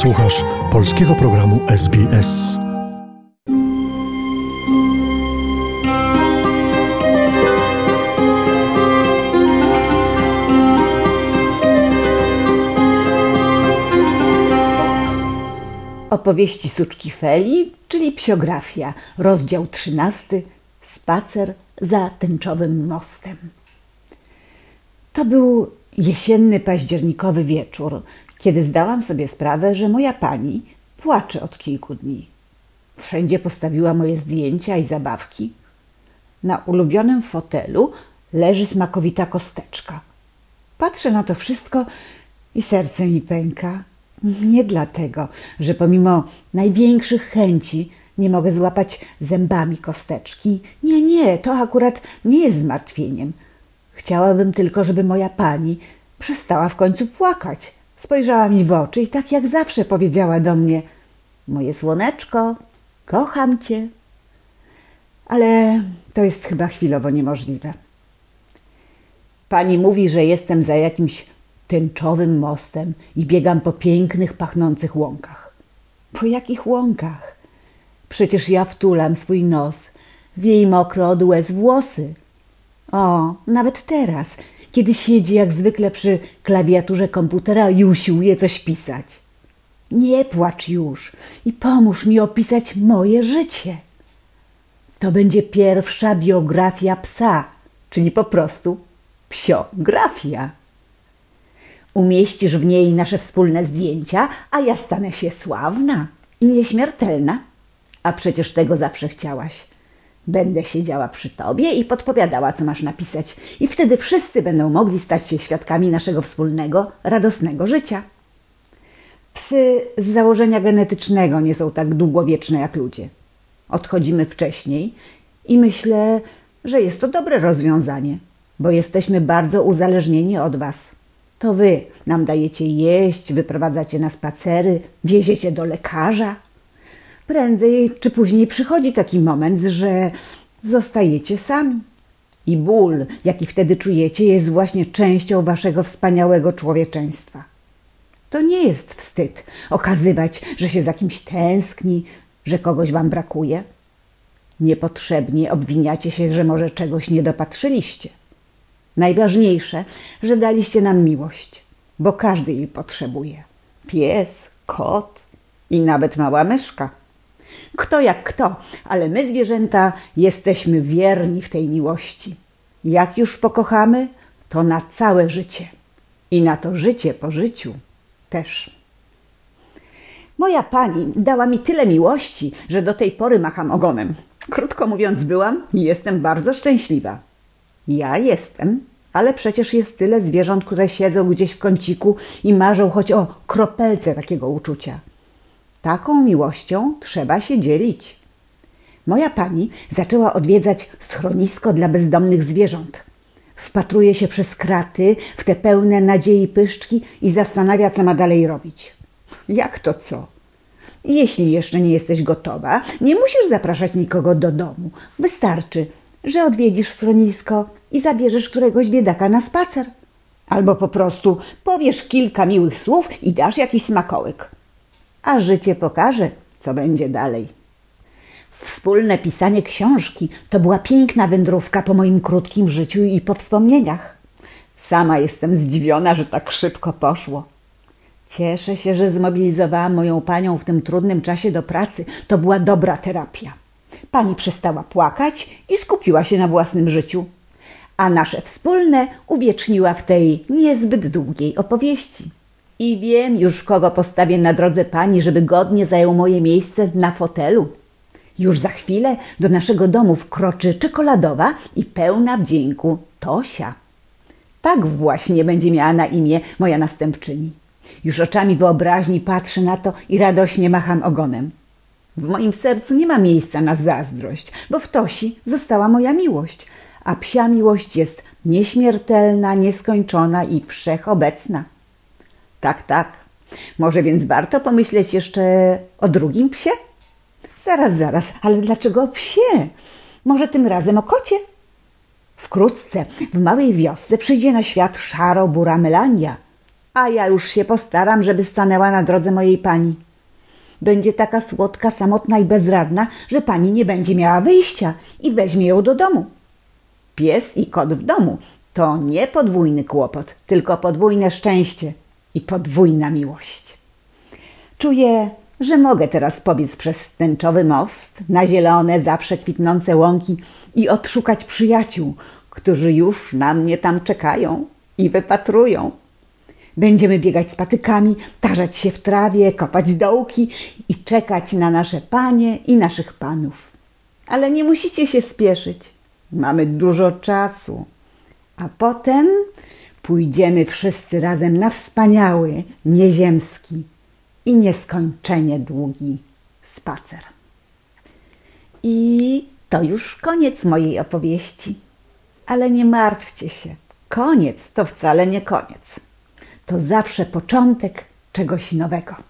Słuchasz polskiego programu SBS. Opowieści Suczki Feli, czyli psiografia, rozdział 13, spacer za tęczowym mostem. To był jesienny, październikowy wieczór, kiedy zdałam sobie sprawę, że moja pani płacze od kilku dni. Wszędzie postawiła moje zdjęcia i zabawki. Na ulubionym fotelu leży smakowita kosteczka. Patrzę na to wszystko i serce mi pęka. Nie dlatego, że pomimo największych chęci nie mogę złapać zębami kosteczki. Nie, nie, to akurat nie jest zmartwieniem. Chciałabym tylko, żeby moja pani przestała w końcu płakać. Spojrzała mi w oczy i tak jak zawsze powiedziała do mnie: Moje słoneczko, kocham cię. Ale to jest chyba chwilowo niemożliwe. Pani mówi, że jestem za jakimś tęczowym mostem i biegam po pięknych, pachnących łąkach. Po jakich łąkach? Przecież ja wtulam swój nos w jej mokre od łez włosy. O, nawet teraz, kiedy siedzi jak zwykle przy klawiaturze komputera i usiłuje coś pisać. Nie płacz już i pomóż mi opisać moje życie. To będzie pierwsza biografia psa, czyli po prostu psiografia. Umieścisz w niej nasze wspólne zdjęcia, a ja stanę się sławna i nieśmiertelna. A przecież tego zawsze chciałaś. Będę siedziała przy tobie i podpowiadała, co masz napisać, i wtedy wszyscy będą mogli stać się świadkami naszego wspólnego, radosnego życia. Psy z założenia genetycznego nie są tak długowieczne jak ludzie. Odchodzimy wcześniej i myślę, że jest to dobre rozwiązanie, bo jesteśmy bardzo uzależnieni od was. To wy nam dajecie jeść, wyprowadzacie na spacery, wieziecie do lekarza. Prędzej czy później przychodzi taki moment, że zostajecie sami. I ból, jaki wtedy czujecie, jest właśnie częścią waszego wspaniałego człowieczeństwa. To nie jest wstyd okazywać, że się za kimś tęskni, że kogoś wam brakuje. Niepotrzebnie obwiniacie się, że może czegoś nie dopatrzyliście. Najważniejsze, że daliście nam miłość, bo każdy jej potrzebuje. Pies, kot i nawet mała myszka. Kto jak kto, ale my zwierzęta jesteśmy wierni w tej miłości. Jak już pokochamy, to na całe życie. I na to życie po życiu też. Moja pani dała mi tyle miłości, że do tej pory macham ogonem. Krótko mówiąc, byłam i jestem bardzo szczęśliwa. Ja jestem, ale przecież jest tyle zwierząt, które siedzą gdzieś w kąciku i marzą choć o kropelce takiego uczucia. Taką miłością trzeba się dzielić. Moja pani zaczęła odwiedzać schronisko dla bezdomnych zwierząt. Wpatruje się przez kraty w te pełne nadziei pyszczki i zastanawia, co ma dalej robić. Jak to co? Jeśli jeszcze nie jesteś gotowa, nie musisz zapraszać nikogo do domu. Wystarczy, że odwiedzisz schronisko i zabierzesz któregoś biedaka na spacer. Albo po prostu powiesz kilka miłych słów i dasz jakiś smakołyk. A życie pokaże, co będzie dalej. Wspólne pisanie książki to była piękna wędrówka po moim krótkim życiu i po wspomnieniach. Sama jestem zdziwiona, że tak szybko poszło. Cieszę się, że zmobilizowałam moją panią w tym trudnym czasie do pracy. To była dobra terapia. Pani przestała płakać i skupiła się na własnym życiu, a nasze wspólne uwieczniła w tej niezbyt długiej opowieści. I wiem już, kogo postawię na drodze pani, żeby godnie zajął moje miejsce na fotelu. Już za chwilę do naszego domu wkroczy czekoladowa i pełna wdzięku Tosia. Tak właśnie będzie miała na imię moja następczyni. Już oczami wyobraźni patrzę na to i radośnie macham ogonem. W moim sercu nie ma miejsca na zazdrość, bo w Tosi została moja miłość, a psia miłość jest nieśmiertelna, nieskończona i wszechobecna. Tak, tak. Może więc warto pomyśleć jeszcze o drugim psie? Zaraz, zaraz, ale dlaczego o psie? Może tym razem o kocie? Wkrótce w małej wiosce przyjdzie na świat szaro-bura Melania. A ja już się postaram, żeby stanęła na drodze mojej pani. Będzie taka słodka, samotna i bezradna, że pani nie będzie miała wyjścia i weźmie ją do domu. Pies i kot w domu to nie podwójny kłopot, tylko podwójne szczęście i podwójna miłość. Czuję, że mogę teraz pobiec przez tęczowy most na zielone, zawsze kwitnące łąki i odszukać przyjaciół, którzy już na mnie tam czekają i wypatrują. Będziemy biegać z patykami, tarzać się w trawie, kopać dołki i czekać na nasze panie i naszych panów. Ale nie musicie się spieszyć. Mamy dużo czasu. A potem pójdziemy wszyscy razem na wspaniały, nieziemski i nieskończenie długi spacer. I to już koniec mojej opowieści. Ale nie martwcie się. Koniec to wcale nie koniec. To zawsze początek czegoś nowego.